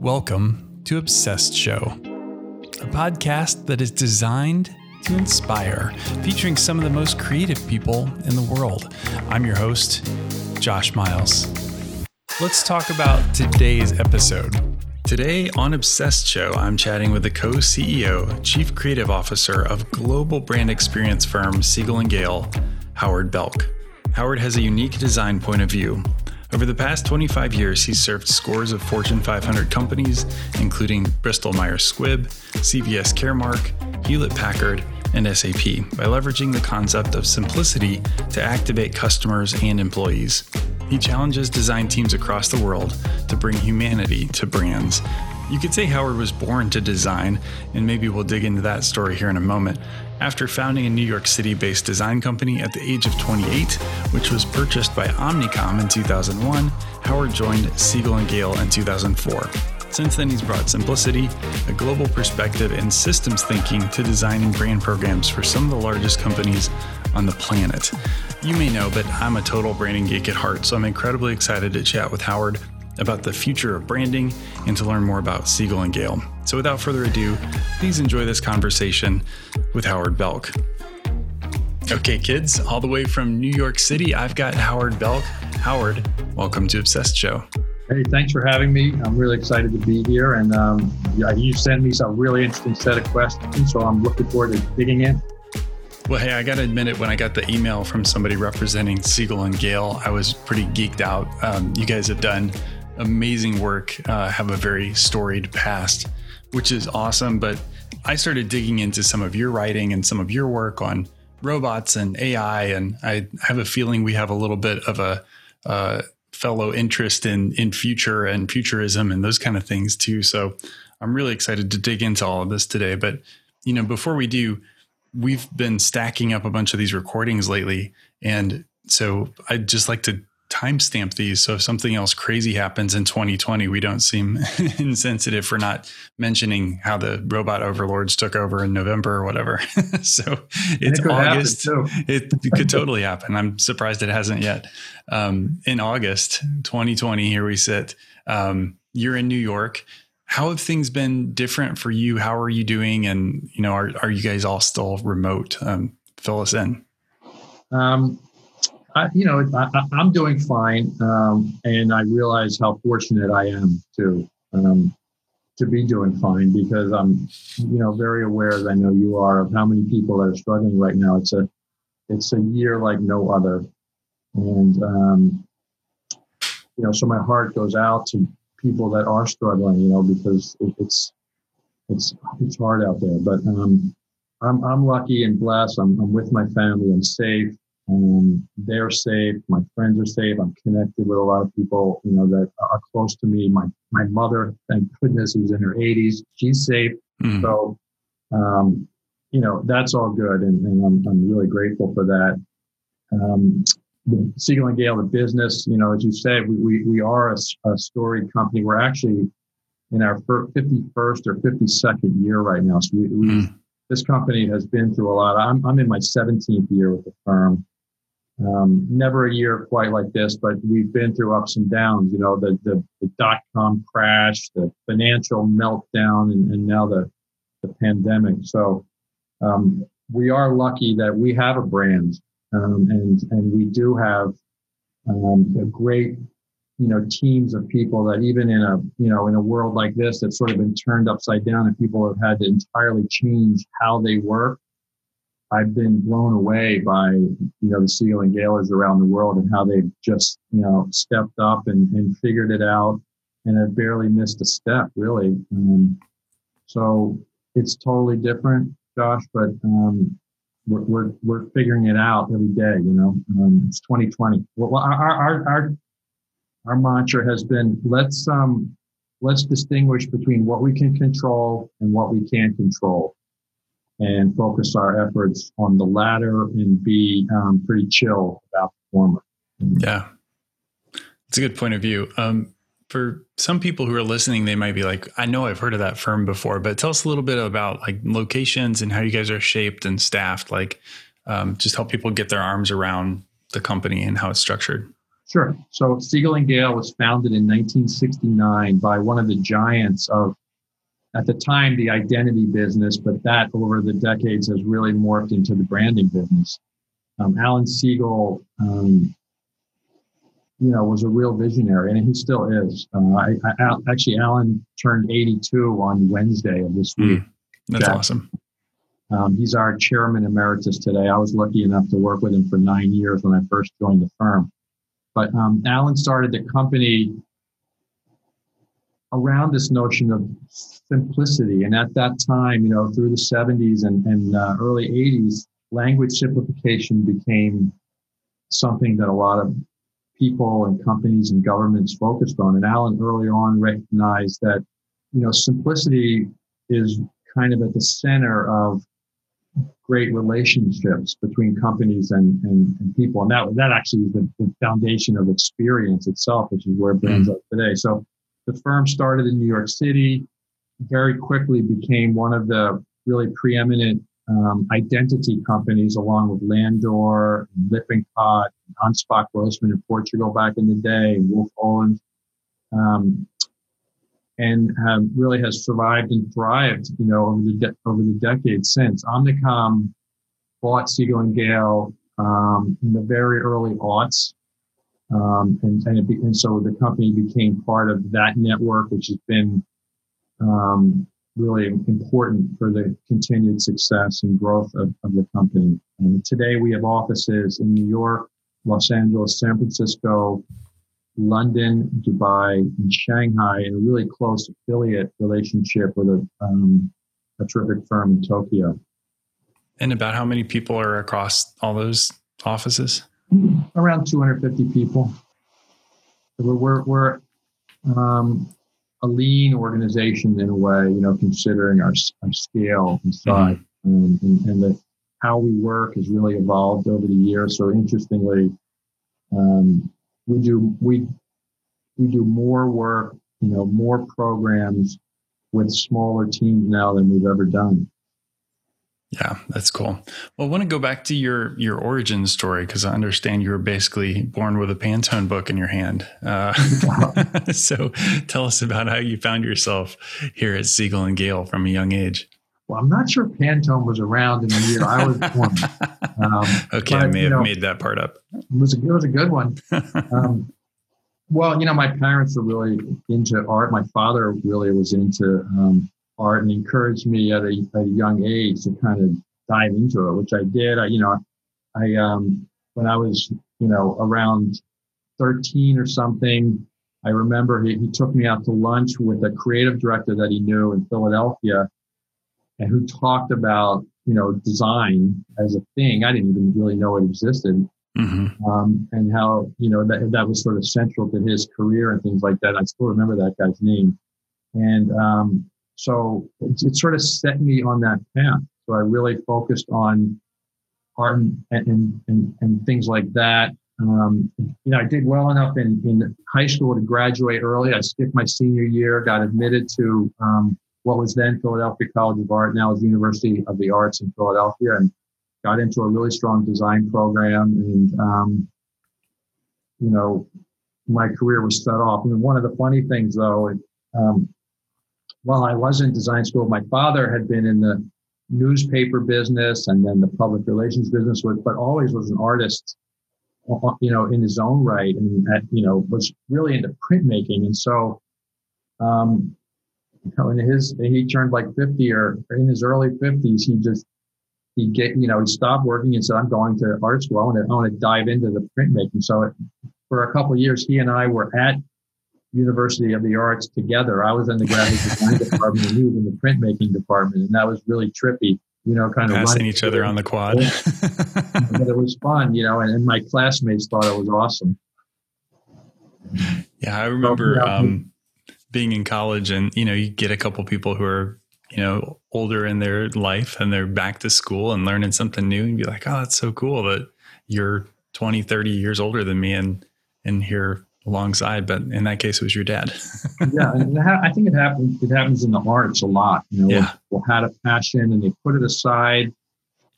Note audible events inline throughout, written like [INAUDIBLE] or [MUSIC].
Welcome to Obsessed Show, a podcast that is designed to inspire, featuring some of the most creative people in the world. I'm your host, Josh Miles. Let's talk about today's episode. Today on Obsessed Show, I'm chatting with the co CEO, Chief Creative Officer of global brand experience firm Siegel and Gale, Howard Belk. Howard has a unique design point of view over the past 25 years, he's served scores of Fortune 500 companies, including Bristol Myers Squibb, CVS Caremark, Hewlett Packard, and SAP, by leveraging the concept of simplicity to activate customers and employees. He challenges design teams across the world to bring humanity to brands. You could say Howard was born to design, and maybe we'll dig into that story here in a moment. After founding a New York City based design company at the age of 28, which was purchased by Omnicom in 2001, Howard joined Siegel and Gale in 2004. Since then, he's brought simplicity, a global perspective, and systems thinking to designing brand programs for some of the largest companies on the planet. You may know, but I'm a total branding geek at heart, so I'm incredibly excited to chat with Howard about the future of branding and to learn more about Siegel and Gale. So without further ado, please enjoy this conversation with Howard Belk. Okay, kids, all the way from New York City, I've got Howard Belk. Howard, welcome to Obsessed Show. Hey, thanks for having me. I'm really excited to be here. And um, you sent me some really interesting set of questions, so I'm looking forward to digging in. Well, hey, I got to admit it, when I got the email from somebody representing Siegel and Gale, I was pretty geeked out. Um, you guys have done amazing work, uh, have a very storied past, which is awesome. But I started digging into some of your writing and some of your work on robots and AI, and I have a feeling we have a little bit of a uh, fellow interest in in future and futurism and those kind of things too. So I'm really excited to dig into all of this today. But you know, before we do, we've been stacking up a bunch of these recordings lately, and so I'd just like to timestamp these. So if something else crazy happens in 2020, we don't seem [LAUGHS] insensitive for not mentioning how the robot overlords took over in November or whatever. [LAUGHS] so it's it August. It, it, could totally happen. I'm surprised it hasn't yet. Um, in August 2020, here we sit. Um, you're in New York. How have things been different for you? How are you doing? And you know, are are you guys all still remote? Um, fill us in. Um, I, you know, I, am doing fine, um, and I realize how fortunate I am to um, to be doing fine because I'm, you know, very aware, as I know you are, of how many people are struggling right now. It's a it's a year like no other, and um, you know, so my heart goes out to people that are struggling, you know, because it, it's it's it's hard out there. But um, I'm I'm lucky and blessed. I'm, I'm with my family. I'm safe. They're safe. My friends are safe. I'm connected with a lot of people, you know, that are close to me. My my mother, thank goodness, who's in her 80s, she's safe. Mm. So, um, you know, that's all good, and, and I'm I'm really grateful for that. Um, the Siegel and Gale, the business, you know, as you said, we we, we are a, a storied company. We're actually in our 51st or 52nd year right now. So we, we mm. this company has been through a lot. I'm I'm in my 17th year with the firm. Um, never a year quite like this, but we've been through ups and downs. You know, the the, the dot com crash, the financial meltdown, and, and now the the pandemic. So um, we are lucky that we have a brand, um, and and we do have um, a great you know teams of people that even in a you know in a world like this that's sort of been turned upside down and people have had to entirely change how they work I've been blown away by you know the Siegel and Galers around the world and how they've just you know stepped up and, and figured it out and have barely missed a step really. Um, so it's totally different, Josh, but um, we're, we're, we're figuring it out every day. You know, um, it's 2020. Well, our, our our our mantra has been let's um let's distinguish between what we can control and what we can't control and focus our efforts on the latter and be um, pretty chill about the former. Yeah, it's a good point of view. Um, for some people who are listening, they might be like, "I know I've heard of that firm before," but tell us a little bit about like locations and how you guys are shaped and staffed. Like, um, just help people get their arms around the company and how it's structured. Sure. So Siegel and Gale was founded in 1969 by one of the giants of, at the time, the identity business, but that over the decades has really morphed into the branding business. Um, Alan Siegel, um, you know, was a real visionary, and he still is. Uh, I, I, actually, Alan turned 82 on Wednesday of this week. Mm, that's awesome. Um, he's our chairman emeritus today. I was lucky enough to work with him for nine years when I first joined the firm. But um, Alan started the company around this notion of simplicity. And at that time, you know, through the 70s and, and uh, early 80s, language simplification became something that a lot of people and companies and governments focused on. And Alan early on recognized that, you know, simplicity is kind of at the center of great relationships between companies and, and, and, people. And that, that actually is the, the, foundation of experience itself, which is where brands mm-hmm. are today. So the firm started in New York City, very quickly became one of the really preeminent um, identity companies along with Landor, Lippincott, Anspach Grossman in Portugal back in the day, Wolff Olins. Um, and have, really has survived and thrived, you know, over the de- over the decades since. Omnicom bought Siegel and Gale um, in the very early aughts, um, and and, be, and, so the company became part of that network, which has been um, really important for the continued success and growth of, of the company. And today we have offices in New York, Los Angeles, San Francisco, London, Dubai, and Shanghai, and a really close affiliate relationship with a, um, a terrific firm in Tokyo. And about how many people are across all those offices? Around 250 people. We're, we're, we're um, a lean organization in a way, you know, considering our, our scale and size. Mm-hmm. Um, and, and the, how we work has really evolved over the years. So interestingly, um, we do we we do more work, you know, more programs with smaller teams now than we've ever done. Yeah, that's cool. Well, I want to go back to your your origin story because I understand you were basically born with a Pantone book in your hand. Uh, [LAUGHS] so, tell us about how you found yourself here at Siegel and Gale from a young age. Well, I'm not sure Pantone was around in the year I was born. [LAUGHS] Um, okay, but, I may have know, made that part up. It was a, it was a good one. [LAUGHS] Um, well, you know, my parents were really into art. My father really was into um, art and encouraged me at a, a, young age to kind of dive into it, which I did. I, you know, I um, when I was, you know, around 13 or something, I remember he, he took me out to lunch with a creative director that he knew in Philadelphia and who talked about you know design as a thing. I didn't even really know it existed, mm-hmm. um, and how you know that that was sort of central to his career and things like that. I still remember that guy's name, and um, so it, it, sort of set me on that path. So I really focused on art and and and, and things like that. Um, you know, I did well enough in, in high school to graduate early. I skipped my senior year, got admitted to um, what was then Philadelphia College of Art, now is University of the Arts in Philadelphia, and got into a really strong design program. And, um, you know, my career was set off. I And one of the funny things, though, um, while I was in design school, my father had been in the newspaper business and then the public relations business, but always was an artist, uh, you know, in his own right, and you know, was really into printmaking. And so, um, you know, in his, he turned like 50 or in his early 50s, he just, he get, you know, he stopped working and said, I'm going to art school. I want to, I want to dive into the printmaking. So for a couple years, he and I were at University of the Arts together. I was in the graphic design [LAUGHS] department and he was in the printmaking department. And that was really trippy, you know, kind of passing each other on the quad. but it was fun, you know, and, and, my classmates thought it was awesome. Yeah, I remember, so, know, um, being in college and you know you get a couple people who are you know older in their life and they're back to school and learning something new and be like oh that's so cool that you're 20 30 years older than me and and here alongside but in that case it was your dad [LAUGHS] yeah and i think it happens it happens in the arts a lot you know yeah. people had a passion and they put it aside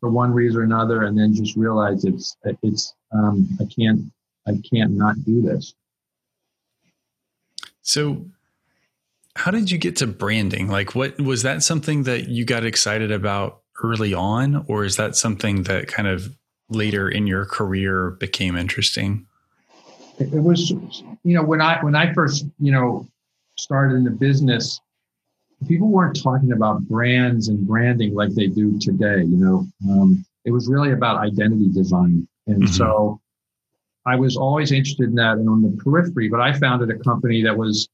for one reason or another and then just realize it's it's um, i can't I can't not do this. So, how did you get to branding? Like, what was that something that you got excited about early on, or is that something that kind of later in your career became interesting? It, was, you know, when I when I first, you know, started in the business, people weren't talking about brands and branding like they do today. You know, um, it was really about identity design, and mm-hmm. so I was always interested in that and on the periphery. But I founded a company that was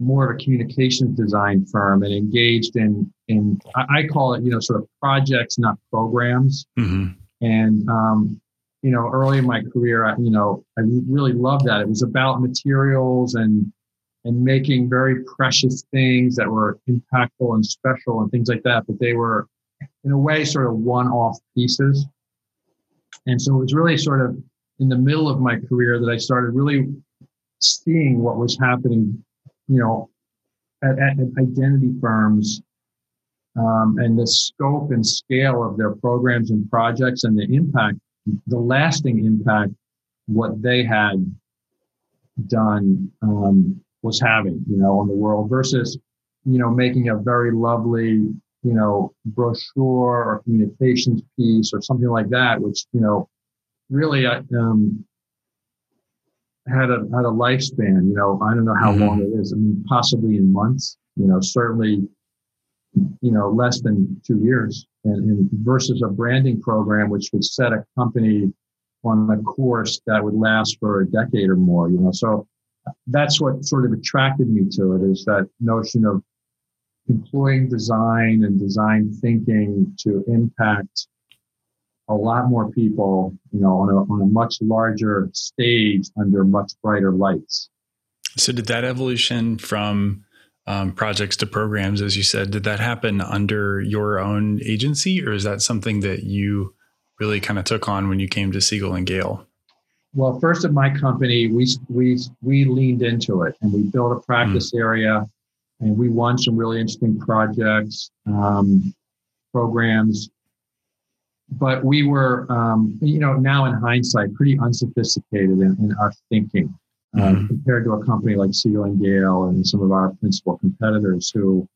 more of a communications design firm and engaged in in I call it you know sort of projects, not programs. Mm-hmm. And um, you know, early in my career, I, you know, I really loved that. It was about materials and and making very precious things that were impactful and special and things like that. But they were, in a way, sort of one-off pieces. And so it was really sort of in the middle of my career that I started really seeing what was happening, you know, at, at identity firms um, and the scope and scale of their programs and projects and the impact, the lasting impact, what they had done um, was having, you know, on the world versus, you know, making a very lovely, you know, brochure or communications piece or something like that, which, you know, really uh, um, had a had a lifespan. You know, I don't know how mm-hmm. long it is. I mean, possibly in months. You know, certainly, you know, less than two years. And, and versus a branding program, which would set a company on a course that would last for a decade or more. You know, so that's what sort of attracted me to it is that notion of employing design and design thinking to impact a lot more people, you know, on a, on a much larger stage under much brighter lights. So, did that evolution from um, projects to programs, as you said, did that happen under your own agency, or is that something that you really kind of took on when you came to Siegel and Gale? Well, first at my company, we we we leaned into it and we built a practice mm. area, and we won some really interesting projects, um, programs. But we were, um, you know, now in hindsight, pretty unsophisticated in, in our thinking uh, mm. compared to a company like Siegel and Gale and some of our principal competitors who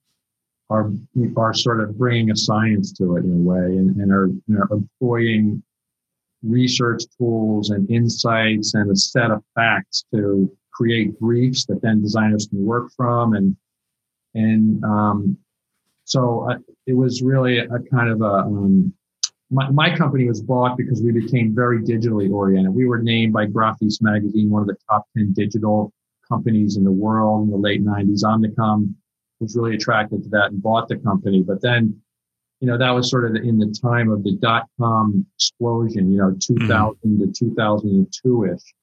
are are sort of bringing a science to it in a way and, and are you know, employing research tools and insights and a set of facts to create briefs that then designers can work from and and um, so uh, it was really a kind of a um, my, my company was bought because we became very digitally oriented. We were named by Graphis magazine one of the top 10 digital companies in the world in the late 90s. Omnicom was really attracted to that and bought the company. But then you know, that was sort of in the time of the dot com explosion, you know, mm-hmm. 2000 mm-hmm. to 2002 ish.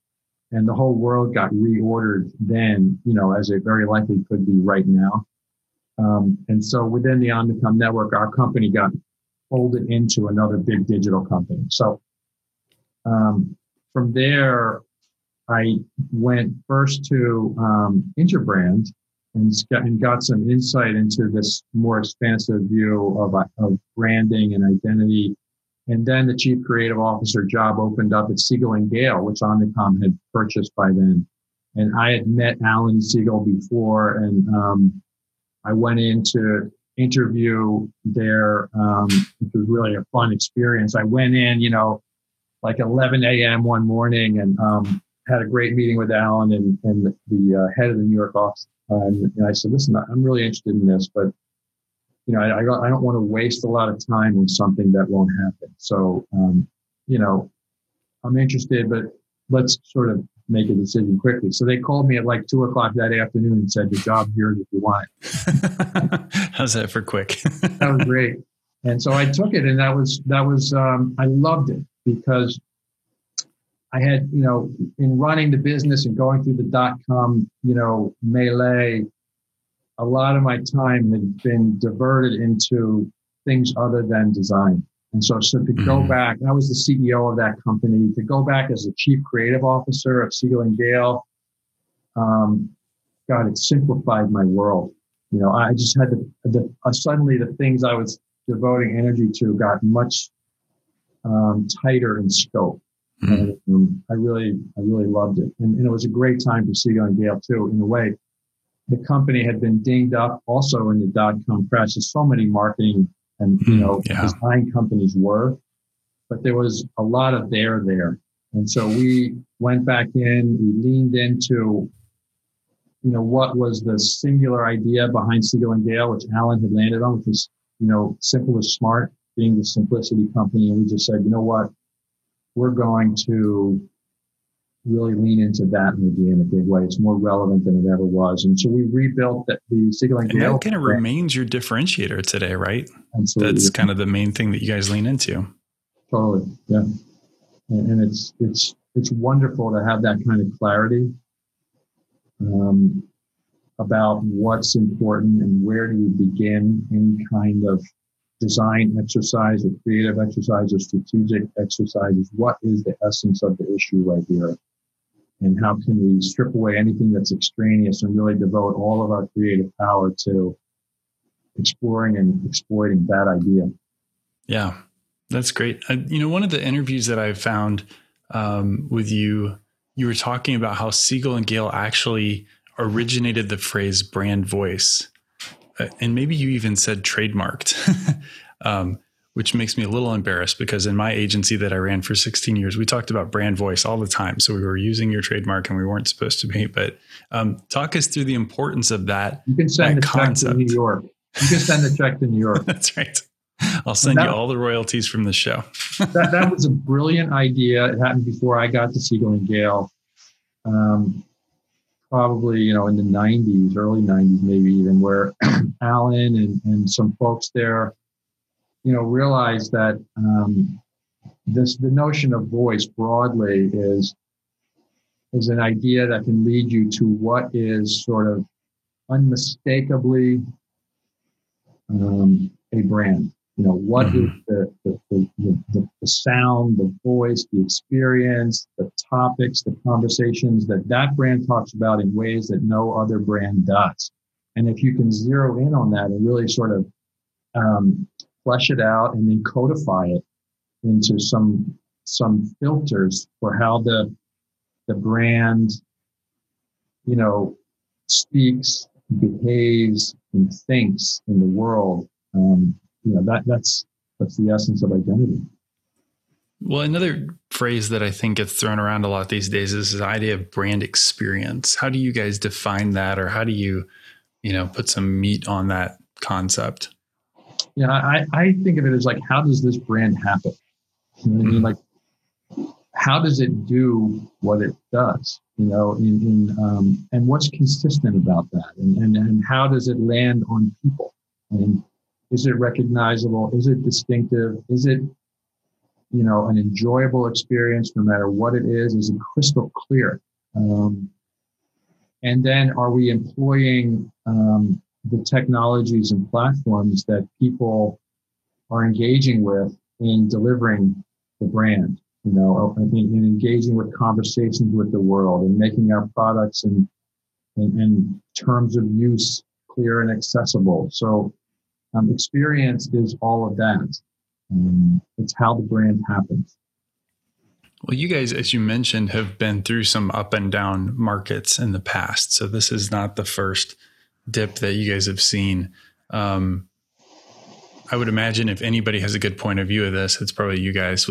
And the whole world got reordered then, you know, as it very likely could be right now. Um, and so within the Omnicom network, our company got folded into another big digital company. So um, from there, I went first to um, Interbrand, and got, and got some insight into this more expansive view of, of branding and identity. And then the chief creative officer job opened up at Siegel and Gale, which Omnicom had purchased by then. And I had met Alan Siegel before, and um, I went in to interview there, um, which was really a fun experience. I went in, you know, like 11 a.m. one morning and um, had a great meeting with Alan and, and the uh, head of the New York office and, I said, listen, I'm really interested in this, but you know, I, I don't, I don't want to waste a lot of time on something that won't happen. So, um, you know, I'm interested, but let's sort of make a decision quickly. So they called me at like two o'clock that afternoon and said, the job here if you want [LAUGHS] How's that for quick? [LAUGHS] that was great. And so I took it and that was, that was, um, I loved it because I had, you know, in running the business and going through the dot com, you know, melee, a lot of my time had been diverted into things other than design. And so, so to go mm-hmm. back, I was the CEO of that company. To go back as the chief creative officer of Siegel and Gale, um, God, it simplified my world. You know, I just had to, the, uh, suddenly the things I was devoting energy to got much um, tighter in scope. Mm-hmm. And um, I really, I really loved it. And, and, it was a great time for Siegel and Gale too, in a way. The company had been dinged up also in the dot com crash. There's so many marketing and, you mm-hmm. know, yeah. design companies were, but there was a lot of there there. And so we went back in, we leaned into, you know, what was the singular idea behind Siegel and Gale, which Alan had landed on, which was, you know, simple is smart, being the simplicity company. And we just said, you know what, we're going to really lean into that maybe in a big way. It's more relevant than it ever was. And so we rebuilt the, the Siegel and, and that kind of remains your differentiator today, right? Absolutely. That's kind of the main thing that you guys lean into. Totally. Yeah. And, and it's, it's, it's wonderful to have that kind of clarity um, about what's important and where do you begin any kind of design exercise or creative exercise or strategic exercises. What is the essence of the issue right here? And how can we strip away anything that's extraneous and really devote all of our creative power to exploring and exploiting that idea? Yeah, that's great. Uh, you know, one of the interviews that I found um, with you, you were talking about how Siegel and Gale actually originated the phrase brand voice. Uh, and maybe you even said trademarked, [LAUGHS] um, which makes me a little embarrassed because in my agency that I ran for 16 years, we talked about brand voice all the time. So we were using your trademark and we weren't supposed to be. But um, talk us through the importance of that. You can send a check to New York. You can send a check to New York. [LAUGHS] That's right. I'll send that, you all the royalties from the show. [LAUGHS] that, that was a brilliant idea. It happened before I got to Siegel and Gale. Um, probably you know in the 90s early 90s maybe even where [CLEARS THROAT] alan and, and some folks there you know realize that um, this the notion of voice broadly is is an idea that can lead you to what is sort of unmistakably um, a brand you know, what mm-hmm. is the, the, the, the, the sound, the voice, the experience, the topics, the conversations that that brand talks about in ways that no other brand does. And if you can zero in on that and really sort of um, flesh it out and then codify it into some some filters for how the the brand, you know, speaks, behaves, and thinks in the world, um, you know that that's that's the essence of identity. Well, another phrase that I think gets thrown around a lot these days is the idea of brand experience. How do you guys define that, or how do you, you know, put some meat on that concept? Yeah, I, I think of it as like, how does this brand happen? You know I mean? Mm-hmm. Like, how does it do what it does? You know, in, in um, and what's consistent about that, and, and and how does it land on people? And is it recognizable? Is it distinctive? Is it, you know, an enjoyable experience no matter what it is? Is it crystal clear? Um, and then are we employing um, the technologies and platforms that people are engaging with in delivering the brand? You know, in, in engaging with conversations with the world and making our products and, and, terms of use clear and accessible. So um, experience is all of that. Um, it's how the brand happens. Well, you guys, as you mentioned, have been through some up and down markets in the past. So this is not the first dip that you guys have seen. Um, I would imagine if anybody has a good point of view of this, it's probably you guys.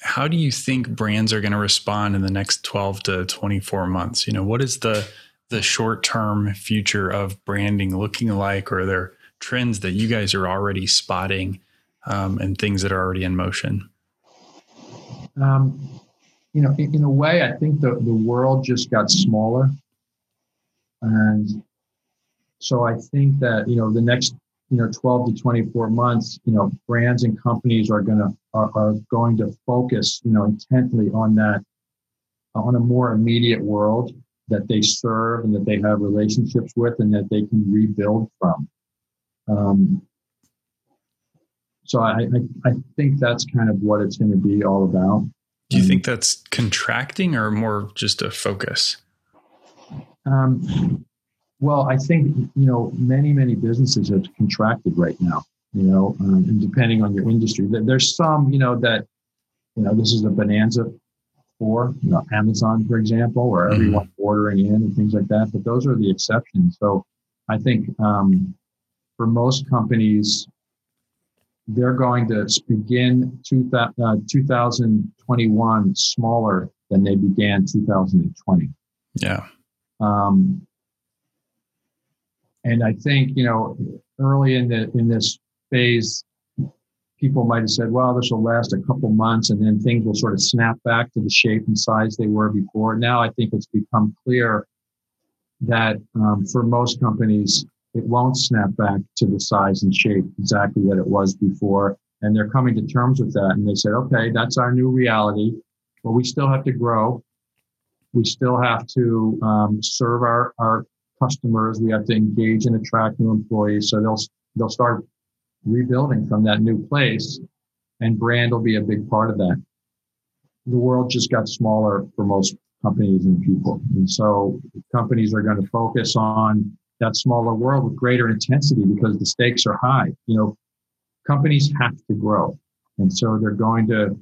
How do you think brands are going to respond in the next 12 to 24 months? You know, what is the the short term future of branding looking like? Or are there trends that you guys are already spotting um, and things that are already in motion? Um, you know, in, in, a way, I think the, the world just got smaller. And so I think that, you know, the next, you know, 12 to 24 months, you know, brands and companies are going to, are, are going to focus, you know, intently on that, on a more immediate world that they serve and that they have relationships with and that they can rebuild from. Um, so I, I, I think that's kind of what it's going to be all about. Do you um, think that's contracting or more just a focus? Um, well, I think you know many many businesses have contracted right now. You know, um, and depending on your industry, there's some you know that you know this is a bonanza for, you know, Amazon, for example, where mm-hmm. everyone's ordering in and things like that. But those are the exceptions. So I think um, for most companies, they're going to begin two, uh, 2021 smaller than they began 2020. Yeah. Um, and I think you know early in the in this phase, people might have said, "Well, this will last a couple months, and then things will sort of snap back to the shape and size they were before." Now, I think it's become clear that um, for most companies, it won't snap back to the size and shape exactly that it was before. And they're coming to terms with that. And they said, okay, that's our new reality, but we still have to grow. We still have to um, serve our, our customers. We have to engage and attract new employees. So they'll, they'll start rebuilding from that new place and brand will be a big part of that. The world just got smaller for most companies and people. And so companies are going to focus on that smaller world with greater intensity because the stakes are high. You know, companies have to grow. And so they're going to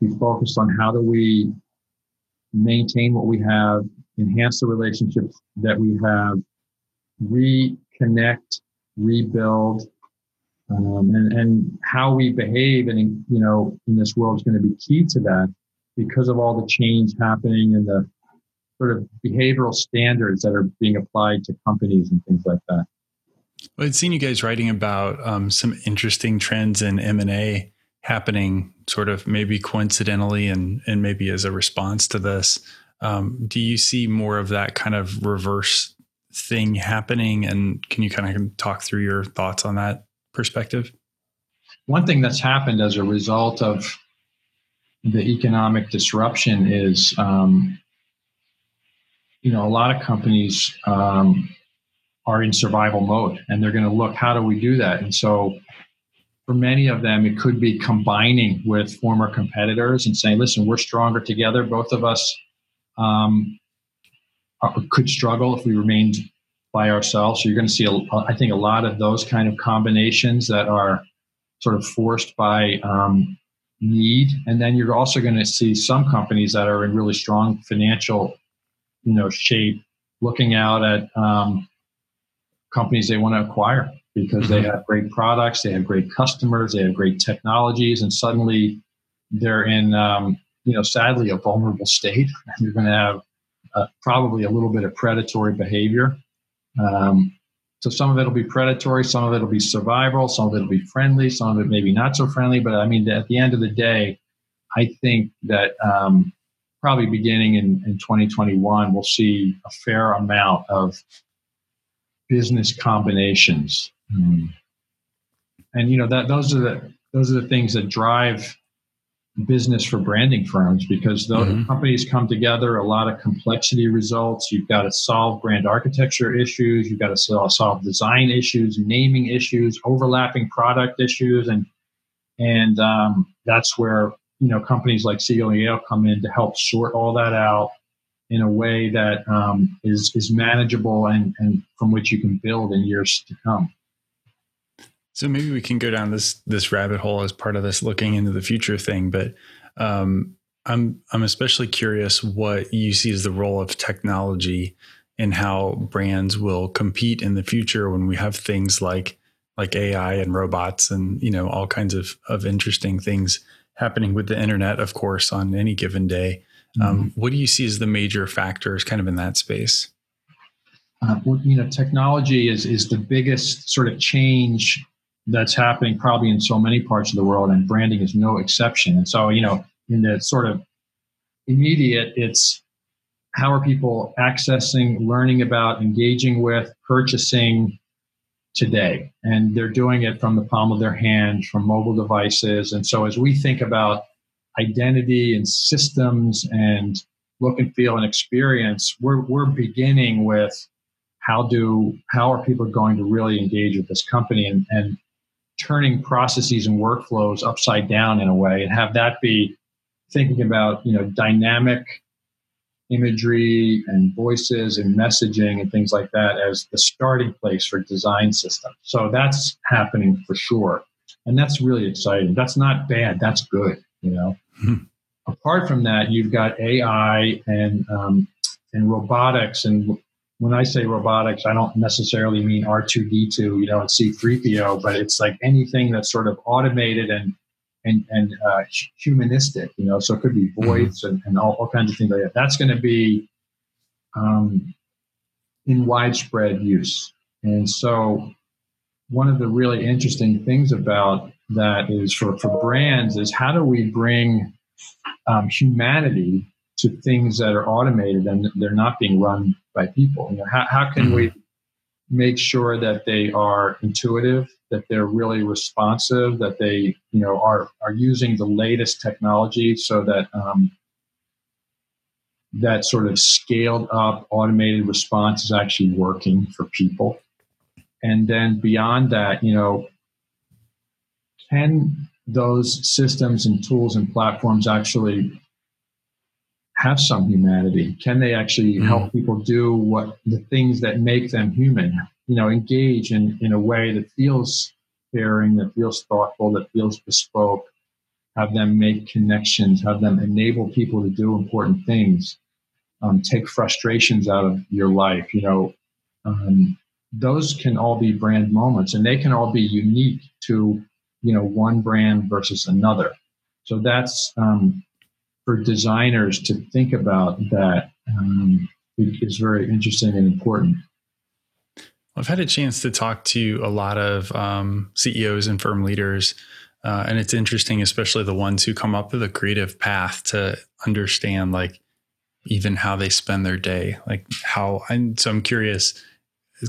be focused on how do we maintain what we have, enhance the relationships that we have, reconnect, rebuild, um, and, and how we behave and, you know, in this world is going to be key to that because of all the change happening and the sort of behavioral standards that are being applied to companies and things like that. Well, I'd seen you guys writing about um, some interesting trends in M and A happening, sort of maybe coincidentally, and and maybe as a response to this. Um, do you see more of that kind of reverse thing happening? And can you kind of talk through your thoughts on that perspective? One thing that's happened as a result of the economic disruption is um, you know, a lot of companies um, are in survival mode and they're going to look, how do we do that? And so for many of them, it could be combining with former competitors and saying, listen, we're stronger together. Both of us um, could struggle if we remained by ourselves. So you're going to see, a, I think, a lot of those kind of combinations that are sort of forced by um, need. And then you're also going to see some companies that are in really strong financial you know shape looking out at um, companies they want to acquire because mm-hmm. they have great products, they have great customers, they have great technologies, and suddenly they're in um, you know sadly a vulnerable state. [LAUGHS] You're going to have uh, probably a little bit of predatory behavior. Um, so some of it will be predatory, some of it will be survival, some of it will be friendly, some of it maybe not so friendly. But I mean, at the end of the day, I think that um, probably beginning in, in 2021, we'll see a fair amount of business combinations. Mm. And you know that those are the those are the things that drive business for branding firms because those mm-hmm. companies come together, a lot of complexity results. You've got to solve brand architecture issues, you've got to solve design issues, naming issues, overlapping product issues, and and um, that's where you know companies like Yale come in to help sort all that out in a way that um, is is manageable and and from which you can build in years to come. So maybe we can go down this this rabbit hole as part of this looking into the future thing, but um, I'm I'm especially curious what you see as the role of technology and how brands will compete in the future when we have things like like AI and robots and you know all kinds of of interesting things happening with the internet, of course, on any given day. Um, mm-hmm. Um, what do you see as the major factors kind of in that space? Uh, you know, technology is is the biggest sort of change that's happening probably in so many parts of the world, and branding is no exception. And so, you know, in the sort of immediate, it's how are people accessing, learning about, engaging with, purchasing, today. And they're doing it from the palm of their hand, from mobile devices. And so as we think about identity and systems and look and feel and experience, we're, we're beginning with how do how are people going to really engage with this company and, and turning processes and workflows upside down in a way and have that be thinking about you know dynamic imagery and voices and messaging and things like that as the starting place for design systems. So that's happening for sure. And that's really exciting. That's not bad. That's good, you know. Hmm. apart from that, you've got AI and um, and robotics. And when I say robotics, I don't necessarily mean R two D two, you know, and C three PO, but it's like anything that's sort of automated and and and uh, humanistic, you know. So it could be mm-hmm. voice mm-hmm. and, and all, all, kinds of things like that. That's going to be um, in widespread use. And so, one of the really interesting things about that is for, for brands is how do we bring um, humanity to things that are automated and they're not being run by people? You know, how, how can we mm-hmm. make sure that they are intuitive, that they're really responsive, that they you know are are using the latest technology so that um, that sort of scaled up automated response is actually working for people. And then beyond that, you know, can those systems and tools and platforms actually have some humanity? Can they actually mm. help people do what the things that make them human? You know, engage in, in a way that feels caring, that feels thoughtful, that feels bespoke, have them make connections, have them enable people to do important things, um, take frustrations out of your life. You know, um, those can all be brand moments, and they can all be unique to you know one brand versus another. So that's um, for designers to think about that um, is very interesting and important. I've had a chance to talk to a lot of um, CEOs and firm leaders uh, and it's interesting, especially the ones who come up with a creative path to understand like even how they spend their day, like how. And so I'm curious,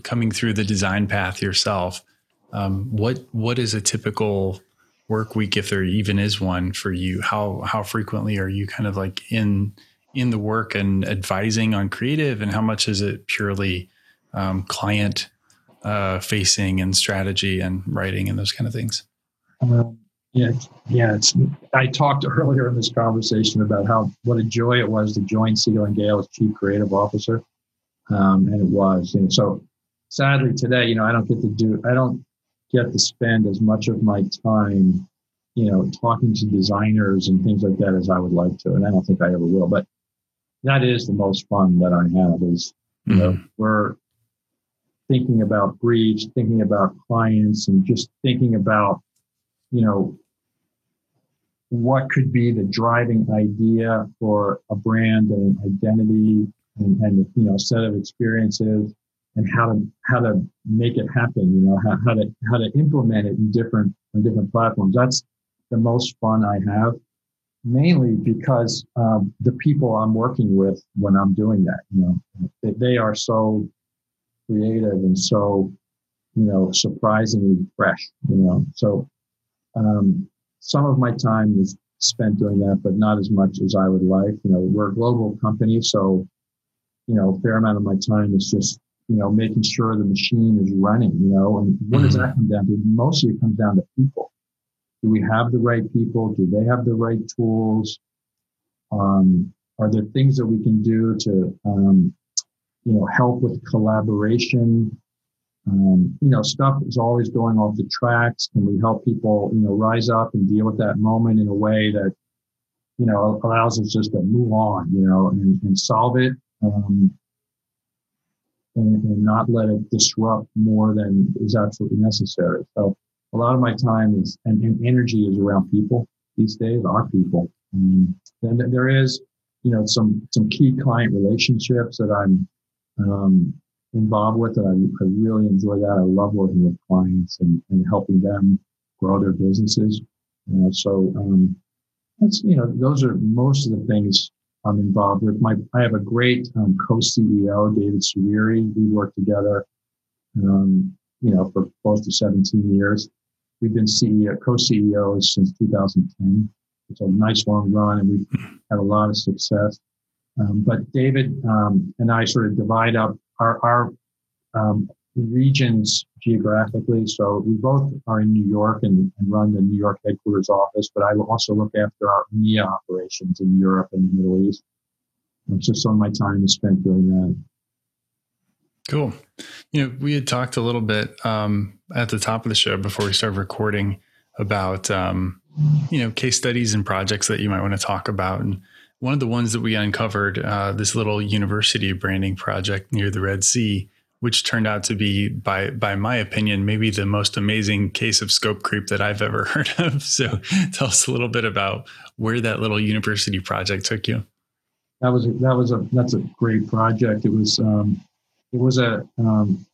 coming through the design path yourself, um, what what is a typical work week if there even is one for you? How how frequently are you kind of like in in the work and advising on creative, and how much is it purely um, client uh, facing and strategy and writing and those kind of things? Um, yeah, yeah. It's. I talked earlier in this conversation about how what a joy it was to join Siegel and Gale as chief creative officer, um, and it was. And so, sadly today, you know, I don't get to do. I don't get to spend as much of my time, you know, talking to designers and things like that as I would like to, and I don't think I ever will. But that is the most fun that I have. Is you mm-hmm. know, we're thinking about briefs, thinking about clients, and just thinking about you know, what could be the driving idea for a brand and an identity and, and you know, set of experiences and how to how to make it happen, you know, how, how to how to implement it in different on different platforms. That's the most fun I have, mainly because um, the people I'm working with when I'm doing that, you know, they, they are so creative and so, you know, surprisingly fresh, you know. So um, some of my time is spent doing that, but not as much as I would like. You know, we're a global company, so you know, a fair amount of my time is just you know making sure the machine is running. You know, and what does mm-hmm. that come down to? Mostly, it comes down to people. Do we have the right people? Do they have the right tools? Um, are there things that we can do to um, you know help with collaboration um, you know, stuff is always going off the tracks. Can we help people, you know, rise up and deal with that moment in a way that, you know, allows us just to move on, you know, and, and solve it, um, and, and, not let it disrupt more than is absolutely necessary. So a lot of my time is and, and energy is around people these days, our people. And there is, you know, some some key client relationships that I'm um, involved with it. I, I really enjoy that. I love working with clients and, and helping them grow their businesses. You know, so um, that's you know those are most of the things I'm involved with. My I have a great um, co-CEO, David Srere. We work together, um, you know, for close to 17 years. We've been CEO, co-CEOs since 2010. It's a nice long run, and we've had a lot of success. Um, but David um, and I sort of divide up our, our um, regions geographically. So we both are in New York and, and, run the New York headquarters office, but I also look after our EMEA operations in Europe and the Middle East. And so some of my time is spent doing that. Cool. You know, we had talked a little bit um, at the top of the show before we started recording about um, you know, case studies and projects that you might want to talk about. And one of the ones that we uncovered, uh, this little university branding project near the Red Sea, which turned out to be, by by my opinion, maybe the most amazing case of scope creep that I've ever [LAUGHS] heard of. So, tell us a little bit about where that little university project took you. That was a, that was a that's a great project. It was um, it was a um,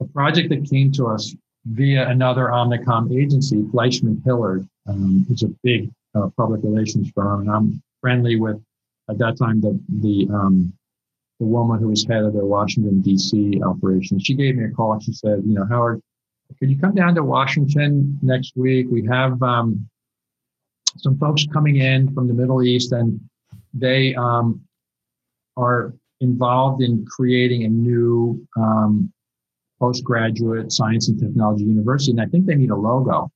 a project that came to us via another Omnicom agency, Fleishman Hillard. Um, a big uh, public relations firm, and I'm friendly with at that time the the um, the woman who was head of their Washington D.C. operation. She gave me a call and she said, you know, Howard, could you come down to Washington next week? We have um, some folks coming in from the Middle East, and they um, are involved in creating a new um, postgraduate science and technology university, and I think they need a logo.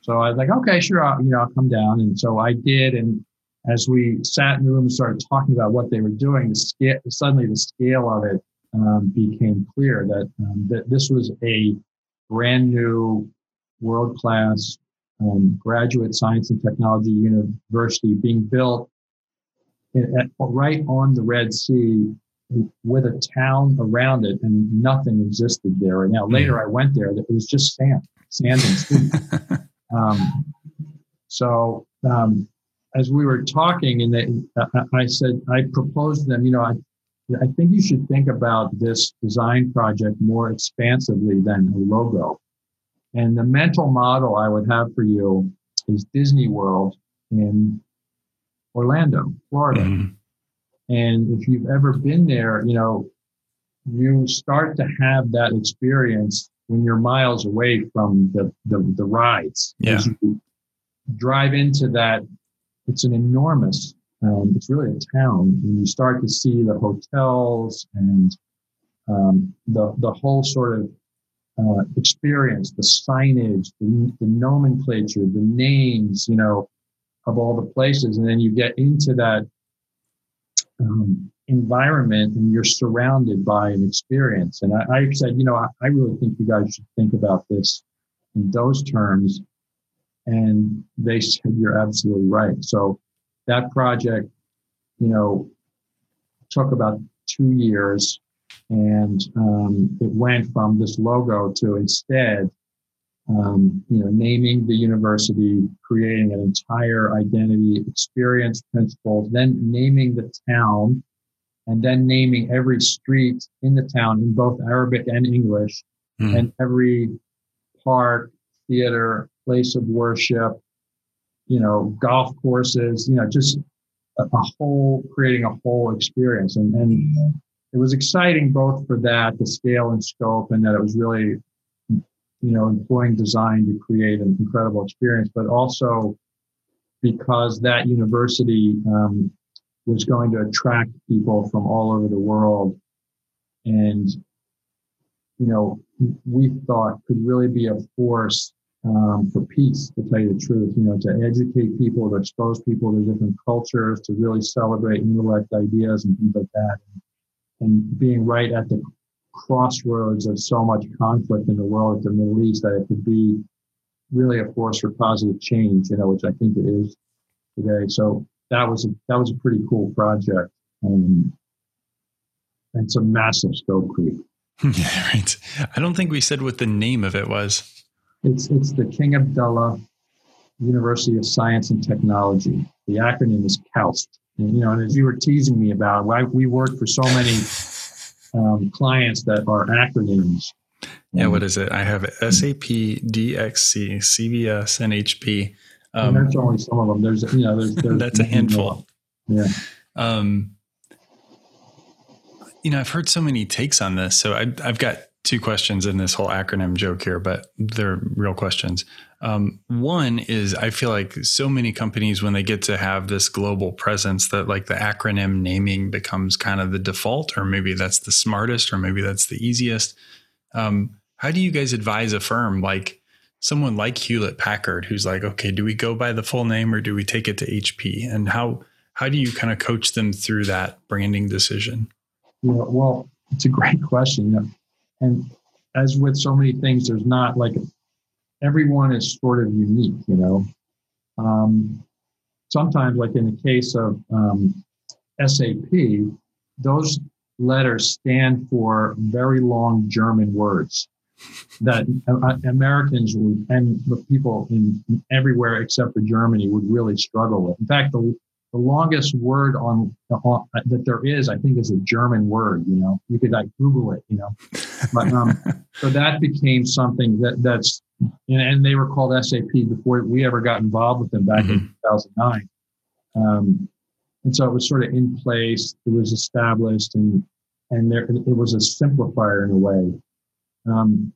So I was like, okay, sure, I'll, you know, I'll come down, and so I did, and as we sat in the room and started talking about what they were doing, the scale, suddenly the scale of it um, became clear that um, that this was a brand new, world class um, graduate science and technology university being built at, right on the Red Sea with a town around it, and nothing existed there. And now hmm. later I went there, it was just sand, sand and sea. [LAUGHS] um, so um, as we were talking, and they, I said, I proposed to them, you know, I, I think you should think about this design project more expansively than a logo. And the mental model I would have for you is Disney World in Orlando, Florida. Mm-hmm. And if you've ever been there, you know, you start to have that experience when you're miles away from the, the, the rides. Yeah. drive into that it's an enormous, um, it's really a town. And you start to see the hotels and um, the, the whole sort of uh, experience, the signage, the, the nomenclature, the names, you know, of all the places. And then you get into that um, environment and you're surrounded by an experience. And I, I said, you know, I, I, really think you guys should think about this in those terms and they said, you're absolutely right. So that project, you know, took about two years and um, it went from this logo to instead, um, you know, naming the university, creating an entire identity experience principles, then naming the town, and then naming every street in the town in both Arabic and English, mm. and every park, theater, place of worship, you know, golf courses, you know, just a, a whole, creating a whole experience. And, and it was exciting both for that, the scale and scope, and that it was really, you know, employing design to create an incredible experience, but also because that university um, was going to attract people from all over the world and you know we thought could really be a force um, for peace, to tell you the truth, you know, to educate people, to expose people to different cultures, to really celebrate intellect ideas and things like that. And being right at the crossroads of so much conflict in the world, the Middle East, that it could be really a force for positive change, you know, which I think it is today. So that was a, that was a pretty cool project. Um, and a massive scope creep. [LAUGHS] Right. I don't think we said what the name of it was. It's, it's the King Abdullah University of Science and Technology. The acronym is KAUST. And, you know, and as you were teasing me about, why we work for so many um, clients that are acronyms. Yeah, what is it? I have SAP, DXC, CVS, and HP. Um, and that's only some of them. There's, you know, there's, there's [LAUGHS] that's a handful. Yeah. Um, you know, I've heard so many takes on this. So I, I've got two questions in this whole acronym joke here, but they're real questions. Um, one is I feel like so many companies, when they get to have this global presence, that like the acronym naming becomes kind of the default, or maybe that's the smartest, or maybe that's the easiest. Um, how do you guys advise a firm like someone like Hewlett Packard, who's like, okay, do we go by the full name or do we take it to HP? And how how do you kind of coach them through that branding decision? Yeah, well, it's a great [LAUGHS] question. And as with so many things, there's not like everyone is sort of unique, you know. um, sometimes, like in the case of um, SAP, those letters stand for very long German words that uh, Americans would, and people in everywhere except for Germany would really struggle with. In fact, the, the longest word on, on that there is, I think, is a German word. You know, you could like Google it. You know, but um, [LAUGHS] so that became something that that's and, they were called SAP before we ever got involved with them back mm-hmm. in 2009. Um, and so it was sort of in place. It was established, and and there it was a simplifier in a way. Um,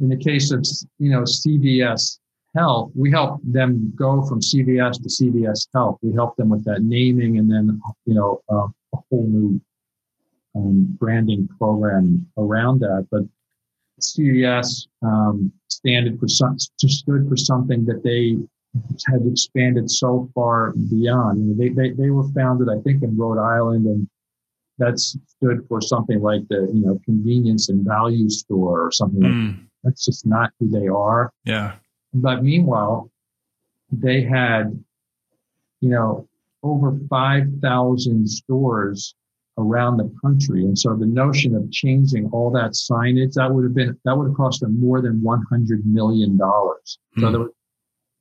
in the case of you know CVS Health, we help them go from CVS to CVS Health. We help them with that naming, and then you know uh, a whole new um, branding program around that. But CVS um, standard for some, stood for something that they had expanded so far beyond. They, they, they were founded, I think, in Rhode Island, and that stood for something like the you know convenience and value store or something mm. like that. Hmm. That's just not who they are. Yeah. But meanwhile, they had, you know, over 5,000 stores around the country. And so the notion of changing all that signage, that would have been, that would have cost them more than $100 million. Mm. So hmm. there,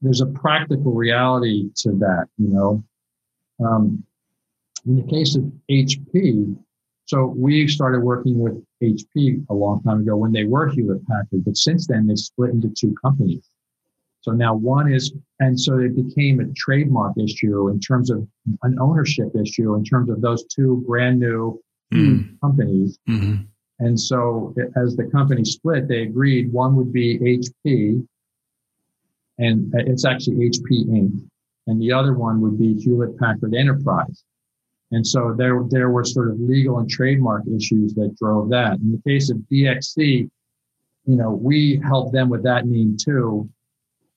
there's a practical reality to that, you know. Um, in the case of HP, so we started working with HP a long time ago when they were Hewlett Packard, but since then they split into two companies. So now one is, and so it became a trademark issue in terms of an ownership issue in terms of those two brand new mm. companies. Mm-hmm. And so as the company split, they agreed one would be HP, and it's actually HP Inc., and the other one would be Hewlett Packard Enterprise. And so there, there were sort of legal and trademark issues that drove that. In the case of DXC, you know, we helped them with that name too.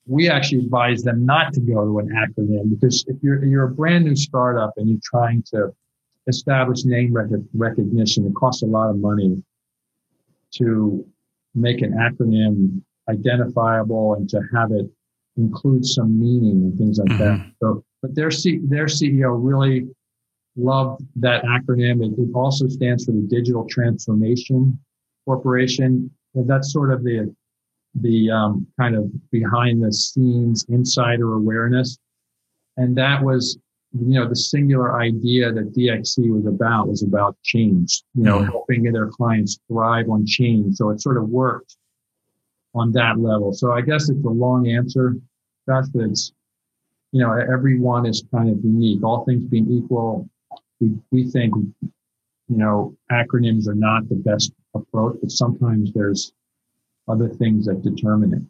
We actually advise them not to go to an acronym because if you're, you're a brand new startup and you're trying to establish name rec- recognition, it costs a lot of money to make an acronym identifiable and to have it include some meaning and things like mm-hmm. that. So, but their C- their CEO really loved that acronym. It, it, also stands for the Digital Transformation Corporation. And that's sort of the the um, kind of behind the scenes insider awareness. And that was, you know, the singular idea that DXC was about was about change, you know, mm-hmm. helping their clients thrive on change. So it sort of worked on that level. So I guess it's a long answer, Josh, but it's, you know, everyone is kind of unique. All things being equal, we, we think, you know, acronyms are not the best approach, but sometimes there's other things that determine it.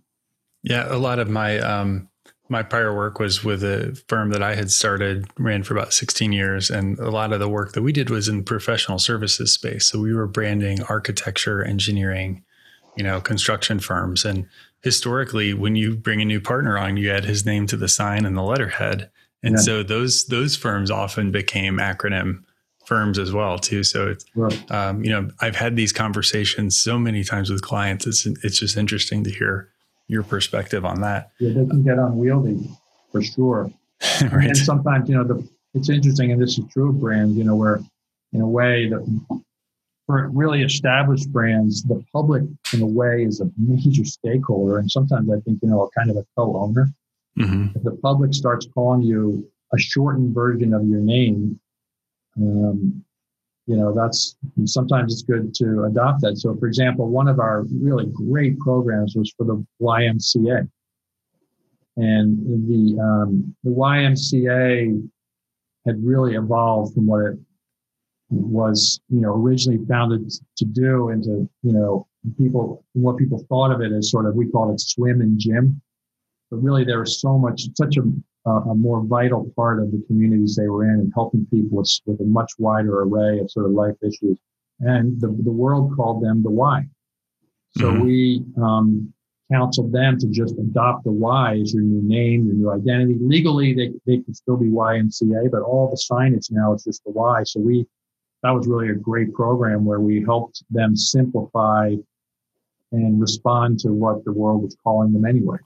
Yeah, a lot of my um, my prior work was with a firm that I had started, ran for about 16 years, and a lot of the work that we did was in professional services space. So we were branding architecture, engineering, you know, construction firms, and historically, when you bring a new partner on, you add his name to the sign and the letterhead. And yeah. so those those firms often became acronym firms as well too. So it's right. um, you know I've had these conversations so many times with clients. It's it's just interesting to hear your perspective on that. Yeah, they can get unwieldy for sure. [LAUGHS] right. And sometimes you know the it's interesting, and this is true of brands. You know where in a way that for really established brands, the public in a way is a major stakeholder, and sometimes I think you know a kind of a co-owner. Mm-hmm. If the public starts calling you a shortened version of your name, um, you know, that's sometimes it's good to adopt that. So, for example, one of our really great programs was for the YMCA. And the, um, the YMCA had really evolved from what it was, you know, originally founded to do into, you know, people, what people thought of it as sort of, we called it swim and gym but really there was so much, such a, a more vital part of the communities they were in and helping people with, with a much wider array of sort of life issues. And the, the world called them the Y. So mm-hmm. we um, counseled them to just adopt the Y as your new name, your new identity. Legally, they, they can still be YMCA, but all the signage now is just the Y. So we, that was really a great program where we helped them simplify and respond to what the world was calling them anyway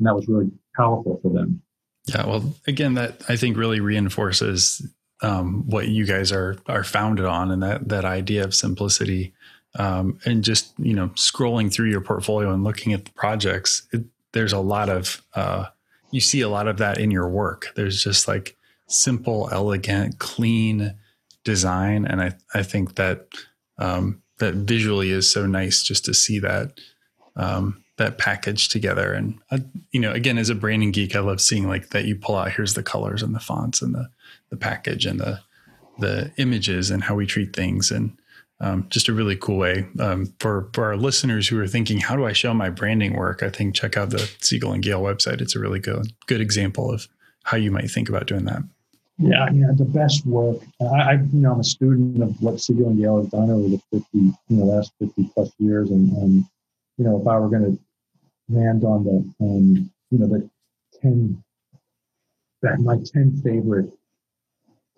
and that was really powerful for them. Yeah, well, again, that I think really reinforces um, what you guys are are founded on, and that that idea of simplicity, um, and just you know scrolling through your portfolio and looking at the projects. It, there's a lot of uh, you see a lot of that in your work. There's just like simple, elegant, clean design, and I I think that um, that visually is so nice just to see that um, that package together. And uh, you know, again, as a branding geek, I love seeing like that you pull out here's the colors and the fonts and the the package and the the images and how we treat things and um, just a really cool way um, for for our listeners who are thinking, how do I show my branding work? I think check out the Siegel and Gale website. It's a really good good example of how you might think about doing that. Yeah, yeah, the best work. I, I, you know, I'm a student of what Siegel and Gale has done over the 50, you know, last 50 plus years, and, and you know, if I were going to land on the, um, you know, the ten, that my ten favorite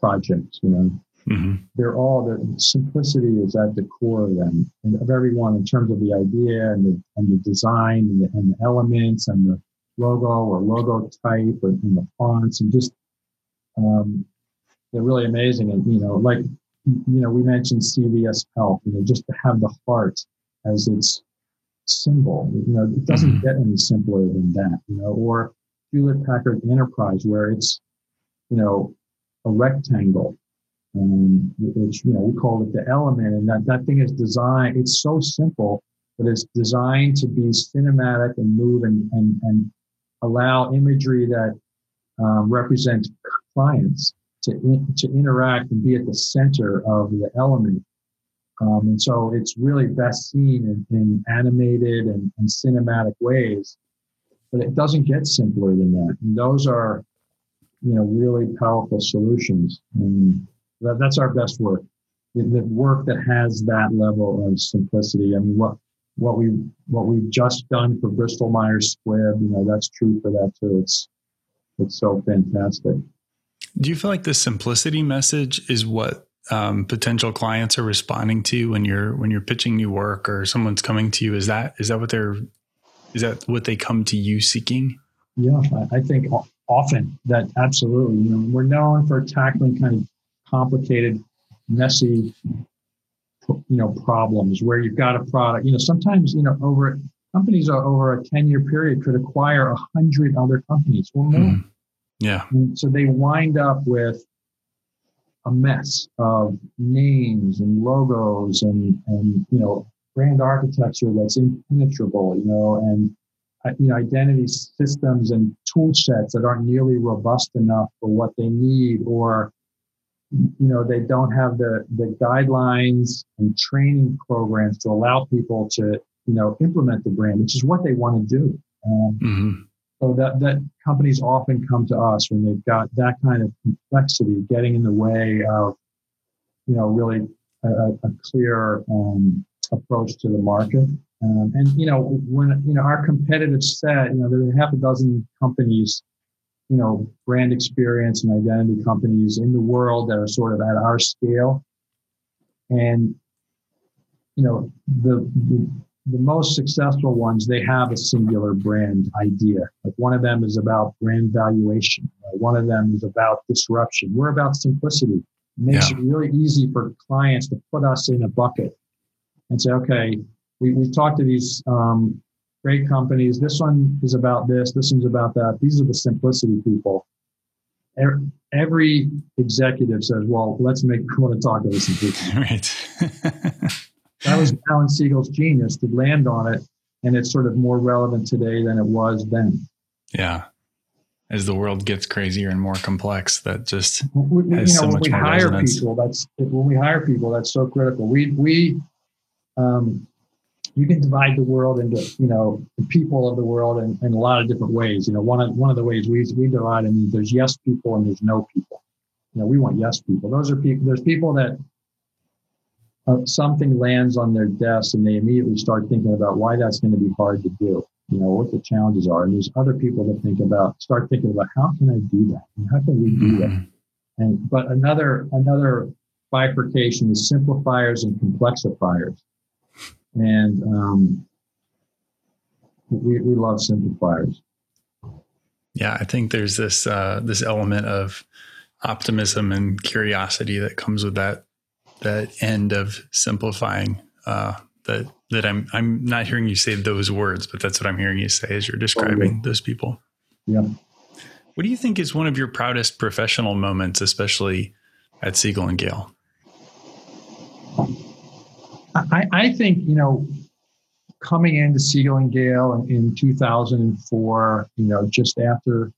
projects, you know, mm-hmm. they're all the simplicity is at the core of them, and of everyone in terms of the idea and the and the design and the, and the elements and the logo or logo type and, and the fonts and just um, they're really amazing. And, you know, like, you know, we mentioned CVS Health, you know, just to have the heart as its symbol, you know, it doesn't mm-hmm. get any simpler than that, you know, or Hewlett Packard Enterprise, where it's, you know, a rectangle, um, which, you know, we call it the element. And that, that thing is designed, it's so simple, but it's designed to be cinematic and move and, and, and allow imagery that um, represents clients to, in, to interact and be at the center of the element. Um, and so it's really best seen in, in animated and, and, cinematic ways, but it doesn't get simpler than that. And those are, you know, really powerful solutions. And that, that's our best work. The, the work that has that level of simplicity. I mean, what what we what we've just done for Bristol Myers Squibb, you know, that's true for that too. It's it's so fantastic. Do you feel like the simplicity message is what um, potential clients are responding to when you're when you're pitching new work or someone's coming to you? Is that is that what they're is that what they come to you seeking? Yeah, I think often that absolutely. You know, we're known for tackling kind of complicated, messy, you know, problems where you've got a product. You know, sometimes you know over companies are over a ten year period could acquire a hundred other companies or more. Mm. Yeah. And so they wind up with a mess of names and logos and, and, you know, brand architecture that's impenetrable, you know, and, uh, you know, identity systems and tool sets that aren't nearly robust enough for what they need or, you know, they don't have the, the guidelines and training programs to allow people to, you know, implement the brand, which is what they want to do. Um, mm-hmm. So that, that companies often come to us when they've got that kind of complexity getting in the way of, you know, really a, a clear um, approach to the market. Um, and you know, when you know our competitive set, you know, there are half a dozen companies, you know, brand experience and identity companies in the world that are sort of at our scale. And you know, the, the the most successful ones, they have a singular brand idea. Like one of them is about brand valuation. One of them is about disruption. We're about simplicity. It makes yeah. it really easy for clients to put us in a bucket and say, okay, we, we talked to these um, great companies. This one is about this. This one's about that. These are the simplicity people. Every executive says, well, let's make, I want to talk to this simplicity. [LAUGHS] Right. [LAUGHS] that was Alan Siegel's genius to land on it, and it's sort of more relevant today than it was then. Yeah, as the world gets crazier and more complex, that just we, has you know, so much we more hire resonance. people. That's when we hire people. That's so critical. We we um, you can divide the world into you know the people of the world in, in a lot of different ways. You know, one of one of the ways we we divide them there's yes people and there's no people. You know, we want yes people. Those are people. There's people that uh, something lands on their desk and they immediately start thinking about why that's going to be hard to do. You know, what the challenges are. And there's other people that think about, start thinking about how can I do that? And how can we do that? Mm-hmm. And, but another, another bifurcation is simplifiers and complexifiers. And, um, we, we love simplifiers. Yeah, I think there's this uh, this element of optimism and curiosity that comes with that that end of simplifying. Uh, that that I'm I'm not hearing you say those words, but that's what I'm hearing you say as you're describing those people. Yeah. What do you think is one of your proudest professional moments, especially at Siegel and Gale? I, I think you know coming into Siegel and Gale in, in 2004, you know, just after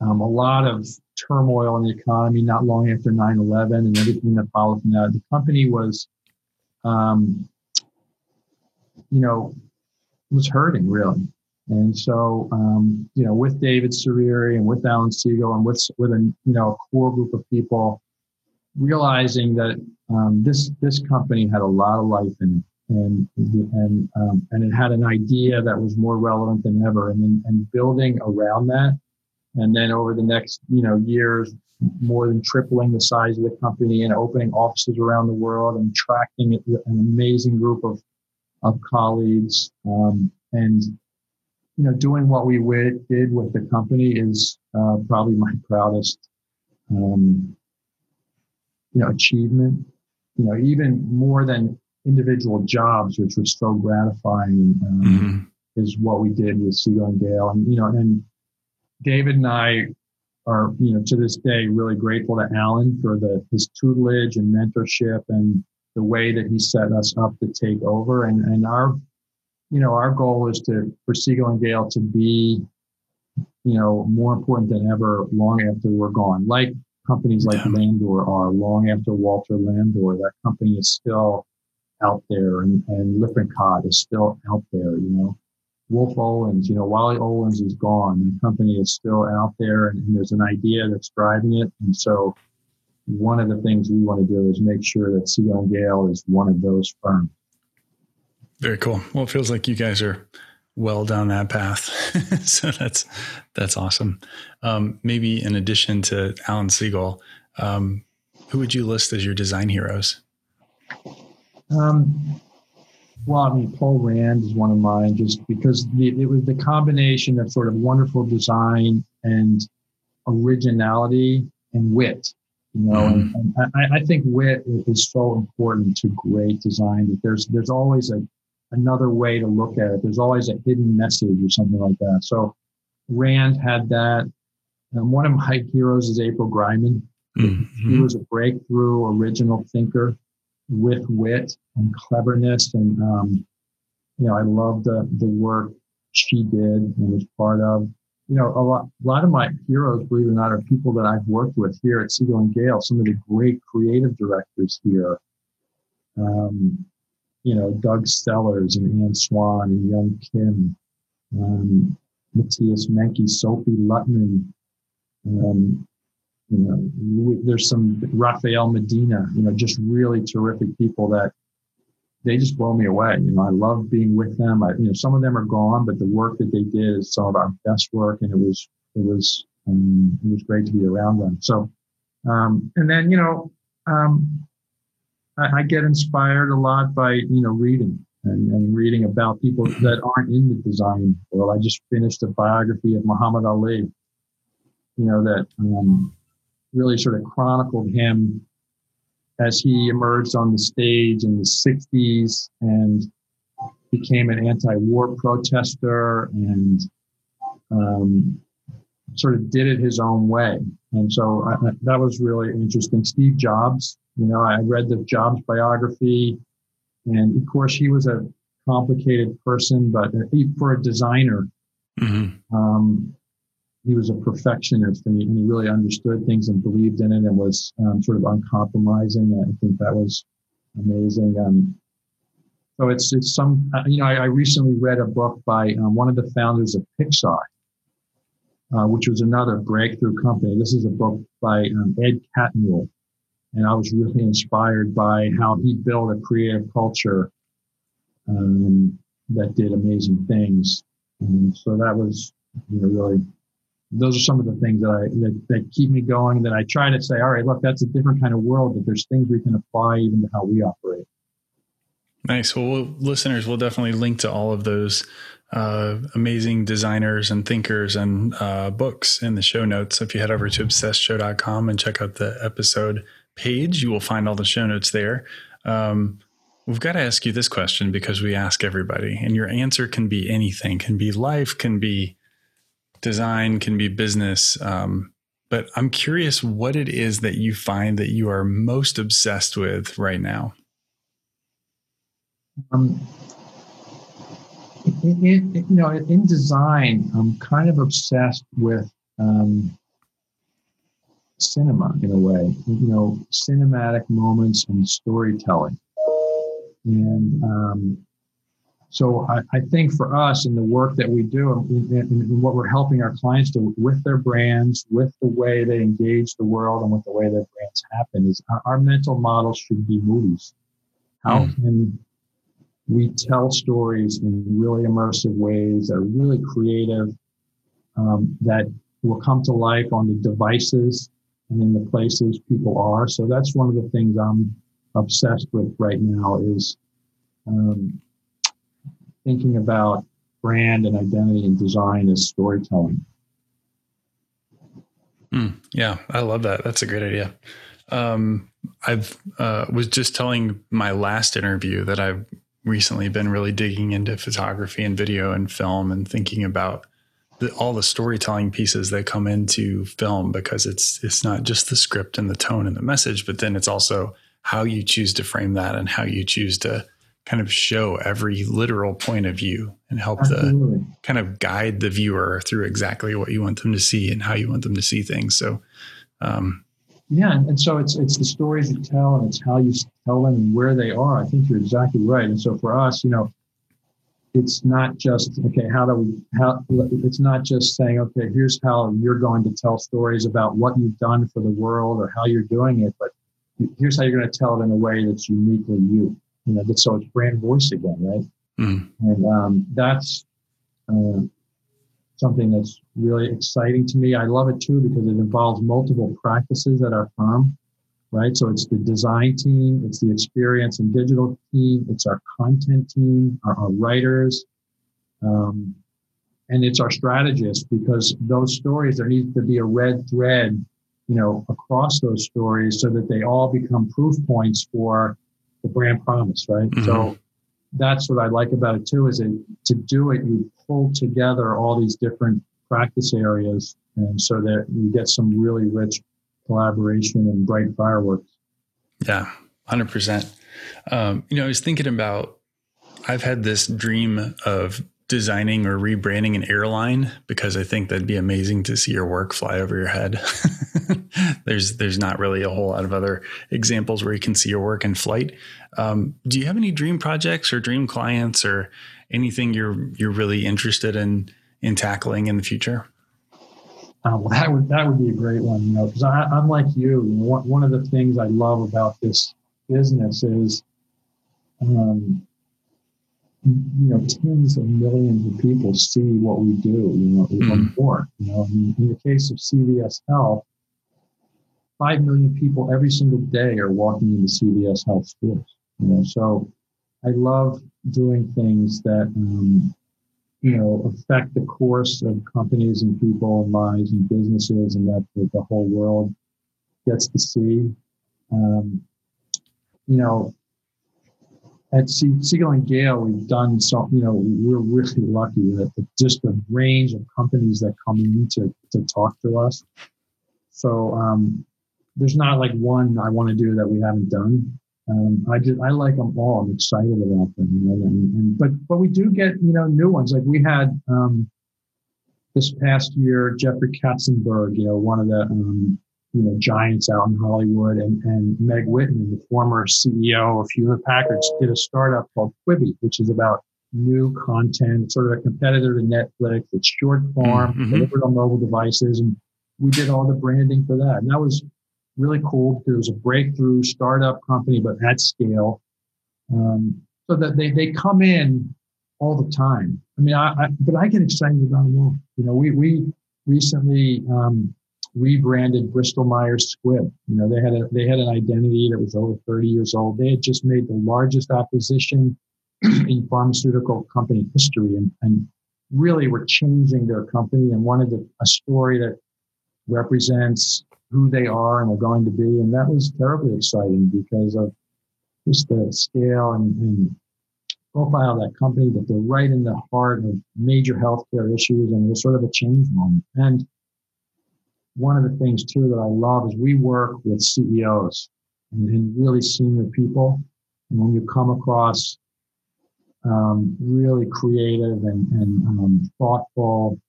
um, a lot of turmoil in the economy, not long after 9 11 and everything that followed from that, the company was, um, you know, was hurting really. And so, um, you know, with David Srere and with Alan Siegel and with, with a, you know, a core group of people, realizing that um, this, this company had a lot of life in it. And and um, and it had an idea that was more relevant than ever, and and building around that, and then over the next you know years, more than tripling the size of the company and opening offices around the world and attracting an amazing group of of colleagues, um, and you know doing what we did with the company is uh, probably my proudest um, you know achievement. You know, even more than individual jobs, which was so gratifying, um, mm-hmm. is what we did with Siegel and Gale. And, you know, and David and I are, you know, to this day, really grateful to Alan for the, his tutelage and mentorship and the way that he set us up to take over. And, and our, you know, our goal is to, for Siegel and Gale to be, you know, more important than ever long after we're gone. Like companies like. Landor are long after Walter Landor, that company is still out there and, and Lippincott is still out there, you know. Wolff Olins, you know, Wally Olins is gone. The company is still out there and, and, there's an idea that's driving it. And so one of the things we want to do is make sure that and Gale is one of those firms. Very cool. Well, it feels like you guys are well down that path. [LAUGHS] so that's that's awesome. Um, maybe in addition to Alan Siegel, um, who would you list as your design heroes? Um, well, I mean, Paul Rand is one of mine, just because the, it was the combination of sort of wonderful design and originality and wit. You know, mm. and, and I, I, think wit is so important to great design. That there's there's always a another way to look at it. There's always a hidden message or something like that. So Rand had that. And one of my heroes is April Greiman. Mm-hmm. He was a breakthrough original thinker with wit and cleverness. And, um, you know, I love the, the work she did and was part of. You know, a lot, a lot of my heroes, believe it or not, are people that I've worked with here at Siegel and Gale, some of the great creative directors here. Um, you know, Doug Sellers and Ann Swan and Young Kim, um, Matthias Menke, Sophie Luttman, um, you know, there's some Rafael Medina, you know, just really terrific people that they just blow me away. You know, I love being with them. I, you know, some of them are gone, but the work that they did is some of our best work, and it was it was um, it was great to be around them. So, um, and then you know, um, I, I, get inspired a lot by you know reading and, and reading about people that aren't in the design world. I just finished a biography of Muhammad Ali. You know that um, really sort of chronicled him as he emerged on the stage in the 60s and became an anti-war protester and um, sort of did it his own way. And so I, that was really interesting. Steve Jobs, you know, I read the Jobs biography, and of course he was a complicated person, but for a designer, mm-hmm. um, he was a perfectionist and he, and he, really understood things and believed in it and was um, sort of uncompromising. I think that was amazing. Um, so it's it's some uh, you know I, I, recently read a book by um, one of the founders of Pixar, uh, which was another breakthrough company. This is a book by um, Ed Catmull, and I was really inspired by how he built a creative culture um, that did amazing things. And so that was you know really those are some of the things that I that, that keep me going. That I try to say, all right, look, that's a different kind of world, but there's things we can apply even to how we operate. Nice. Well, listeners, we'll definitely link to all of those uh, amazing designers and thinkers and uh, books in the show notes. If you head over to obsessedshow.com and check out the episode page, you will find all the show notes there. Um, we've got to ask you this question because we ask everybody, and your answer can be anything, can be life, can be design, can be business. Um, but I'm curious what it is that you find that you are most obsessed with right now. Um, in, in, you know, in design, I'm kind of obsessed with um, cinema in a way. You know, cinematic moments and storytelling, and um, so I, I, think for us in the work that we do and, and, what we're helping our clients do with their brands, with the way they engage the world, and with the way their brands happen, is our, our mental model should be movies. How mm. can we tell stories in really immersive ways that are really creative, um, that will come to life on the devices and in the places people are. So that's one of the things I'm obsessed with right now is um, thinking about brand and identity and design as storytelling. Mm, yeah, I love that. That's a great idea. Um, I've uh, was just telling my last interview that I've recently been really digging into photography and video and film and thinking about the, all the storytelling pieces that come into film because it's it's not just the script and the tone and the message, but then it's also how you choose to frame that and how you choose to kind of show every literal point of view and help Absolutely. the kind of guide the viewer through exactly what you want them to see and how you want them to see things. So, um, yeah, and so it's it's the stories you tell and it's how you tell them and where they are. I think you're exactly right. And so for us, you know, it's not just okay. How do we? How it's not just saying okay. Here's how you're going to tell stories about what you've done for the world or how you're doing it, but here's how you're going to tell it in a way that's uniquely you. You know, so it's brand voice again, right? Mm. And um, that's uh, something that's really exciting to me. I love it too because it involves multiple practices at our firm, right? So it's the design team, it's the experience and digital team, it's our content team, our, our writers, um, and it's our strategists because those stories, there needs to be a red thread, you know, across those stories so that they all become proof points for the brand promise, right? Mm-hmm. So that's what I like about it too, is that to do it, you pull together all these different practice areas and so that you get some really rich collaboration and bright fireworks. Yeah, 100%. Um, you know, I was thinking about, I've had this dream of designing or rebranding an airline because I think that'd be amazing to see your work fly over your head. [LAUGHS] there's there's not really a whole lot of other examples where you can see your work in flight. Um, do you have any dream projects or dream clients or anything you're you're really interested in in tackling in the future? Uh, well, that would that would be a great one, you know, because I'm like you. one, one of the things I love about this business is, um, you know, tens of millions of people see what we do, you know, mm. more. You know, in, in the case of CVS Health, five million people every single day are walking into CVS Health stores. You know, so I love doing things that um, you know, affect the course of companies and people and lives and businesses and that the, the whole world gets to see. Um, you know, at Siegel and Gale, we've done so, you know, we're really lucky that just the range of companies that come in to, to talk to us. So, um, there's not like one I want to do that we haven't done um, I just I like them all. I'm excited about them, you know. And, and, but but we do get you know new ones. Like we had um, this past year, Jeffrey Katzenberg, you know, one of the um, you know giants out in Hollywood, and and Meg Whitman, the former CEO of Hewlett Packard, did a startup called Quibi, which is about new content, sort of a competitor to Netflix. It's short form, mm-hmm. delivered on mobile devices, and we did all the branding for that. And that was really cool because it was a breakthrough startup company, but at scale. Um, so that they, they come in all the time. I mean, I, I, but I get excited about them all. You know, we, we recently, um, rebranded Bristol Myers Squibb. You know, they had a, they had an identity that was over 30 years old. They had just made the largest acquisition [CLEARS THROAT] in pharmaceutical company history. And, and really were changing their company and wanted a, a story that represents who they are and are going to be. And that was terribly exciting because of just the scale and, and profile of that company, that they're right in the heart of major healthcare issues and it was sort of a change moment. And one of the things too that I love is we work with CEOs and, and really senior people. And when you come across um, really creative and, and um, thoughtful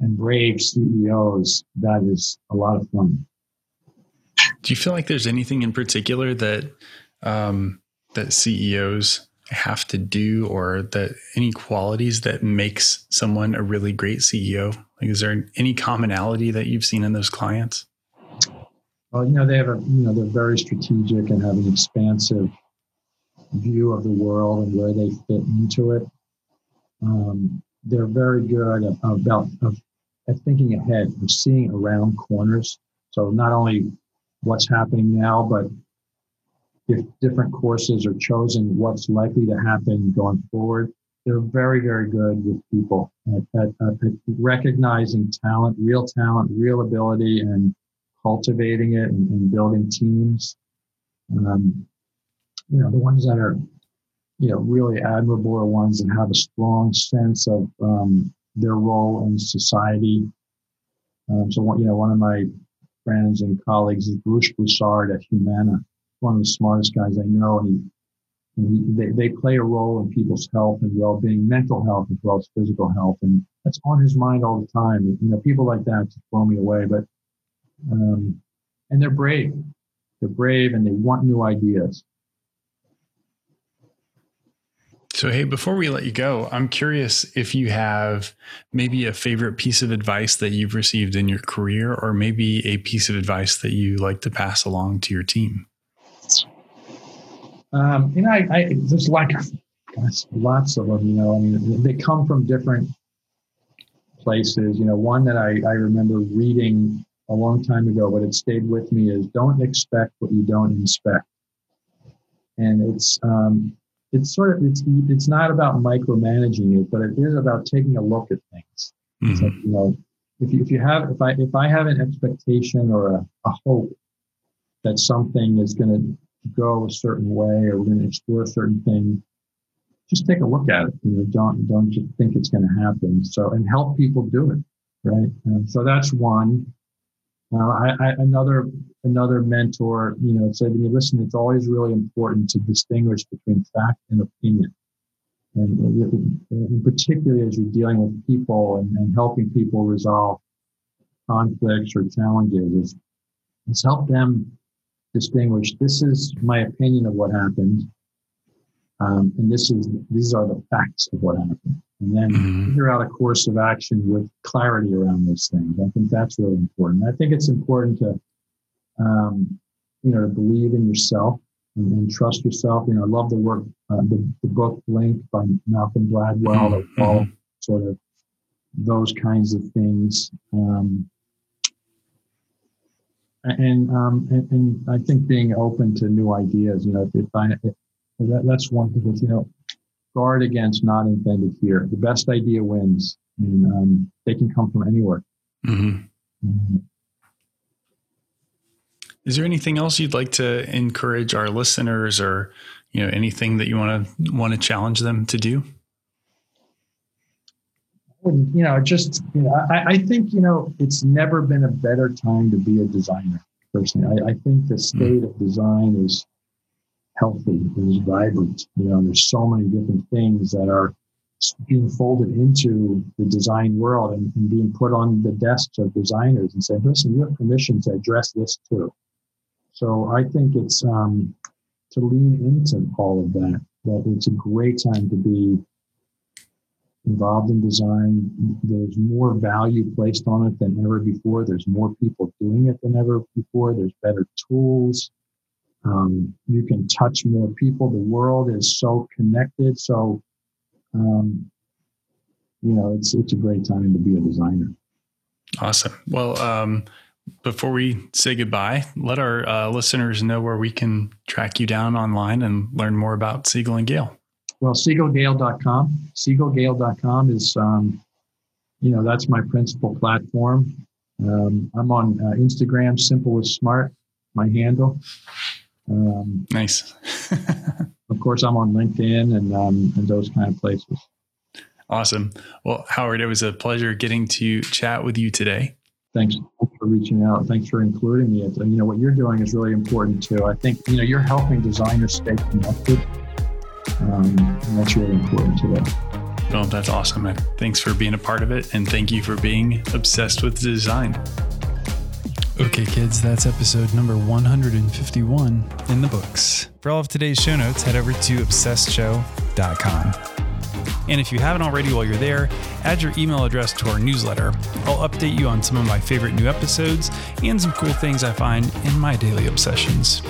and brave CEOs, that is a lot of fun. Do you feel like there's anything in particular that um, that CEOs have to do, or the any qualities that makes someone a really great CEO? Like, is there any commonality that you've seen in those clients? Well, you know, they have a you know they're very strategic and have an expansive view of the world and where they fit into it. Um, they're very good about of, at thinking ahead, of seeing around corners. So not only what's happening now, but if different courses are chosen, what's likely to happen going forward. They're very, very good with people at, at, at recognizing talent, real talent, real ability, and cultivating it and, and building teams. Um, you know, the ones that are, you know, really admirable are ones that have a strong sense of um, their role in society. Um, so, you know, one of my friends and colleagues is Bruce Broussard at Humana, one of the smartest guys I know, and he and they, they play a role in people's health and well-being, mental health as well as physical health, and that's on his mind all the time. You know, people like that just blow me away. But um, and they're brave. They're brave and they want new ideas. So, hey, before we let you go, I'm curious if you have maybe a favorite piece of advice that you've received in your career, or maybe a piece of advice that you like to pass along to your team. Um, you know, I, I there's like gosh, lots of them. You know, I mean, they come from different places. You know, one that I, I remember reading a long time ago, but it stayed with me is don't expect what you don't inspect. And it's um, it's sort of it's it's not about micromanaging it, but it is about taking a look at things. Mm-hmm. Like, you know, if you if you have if I if I have an expectation or a, a hope that something is going to go a certain way or we're going to explore a certain thing, just take a look at it. You know, don't don't just think it's going to happen. So and help people do it, right? And so that's one. Uh, I, I, another another mentor, you know, said to me, "Listen, it's always really important to distinguish between fact and opinion, and in particularly as you're dealing with people and, and helping people resolve conflicts or challenges, is, is help them distinguish. This is my opinion of what happened, um, and this is these are the facts of what happened and then mm-hmm. figure out a course of action with clarity around those things. I think that's really important. I think it's important to, um, you know, to believe in yourself and, and, trust yourself. You know, I love the work, uh, the, the book Blink by Malcolm Gladwell, mm-hmm. all sort of those kinds of things. Um, and, um, and, and I think being open to new ideas, you know, if I, if that, that's one thing that, you know, guard against not invented here. The best idea wins, and um, they can come from anywhere. Mm-hmm. Mm-hmm. Is there anything else you'd like to encourage our listeners, or you know, anything that you want to want to challenge them to do? You know, just you know, I, I think you know it's never been a better time to be a designer. Personally, I, I think the state mm-hmm. of design is healthy, is vibrant. You know, there's so many different things that are being folded into the design world and, and, being put on the desks of designers and say, listen, you have permission to address this too. So I think it's um, to lean into all of that, that it's a great time to be involved in design. There's more value placed on it than ever before. There's more people doing it than ever before. There's better tools. Um, you can touch more people. The world is so connected. So, um, you know, it's it's a great time to be a designer. Awesome. Well, um, before we say goodbye, let our uh, listeners know where we can track you down online and learn more about Siegel and Gale. Well, siegelgale.com. Siegelgale.com is um, you know, that's my principal platform. Um, I'm on uh, Instagram, simple is smart, my handle. Um, nice. of course, I'm on LinkedIn and um, and those kind of places. Awesome. Well, Howard, it was a pleasure getting to chat with you today. Thanks for reaching out. Thanks for including me. You know what you're doing is really important too. I think you know you're helping designers stay connected, um, and that's really important to today. Well, that's awesome. Thanks for being a part of it, and thank you for being obsessed with design. Okay, kids, that's episode number 151 in the books. For all of today's show notes, head over to obsessedshow.com. And if you haven't already while you're there, add your email address to our newsletter. I'll update you on some of my favorite new episodes and some cool things I find in my daily obsessions.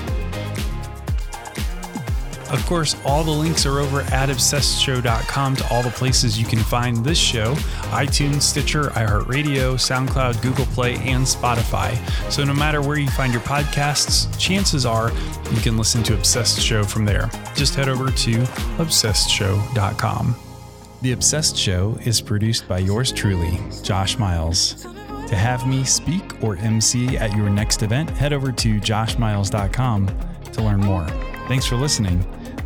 Of course, all the links are over at obsessedshow.com to all the places you can find this show iTunes, Stitcher, iHeartRadio, SoundCloud, Google Play, and Spotify. So no matter where you find your podcasts, chances are you can listen to Obsessed Show from there. Just head over to obsessedshow.com. The Obsessed Show is produced by yours truly, Josh Miles. To have me speak or MC at your next event, head over to joshmiles.com to learn more. Thanks for listening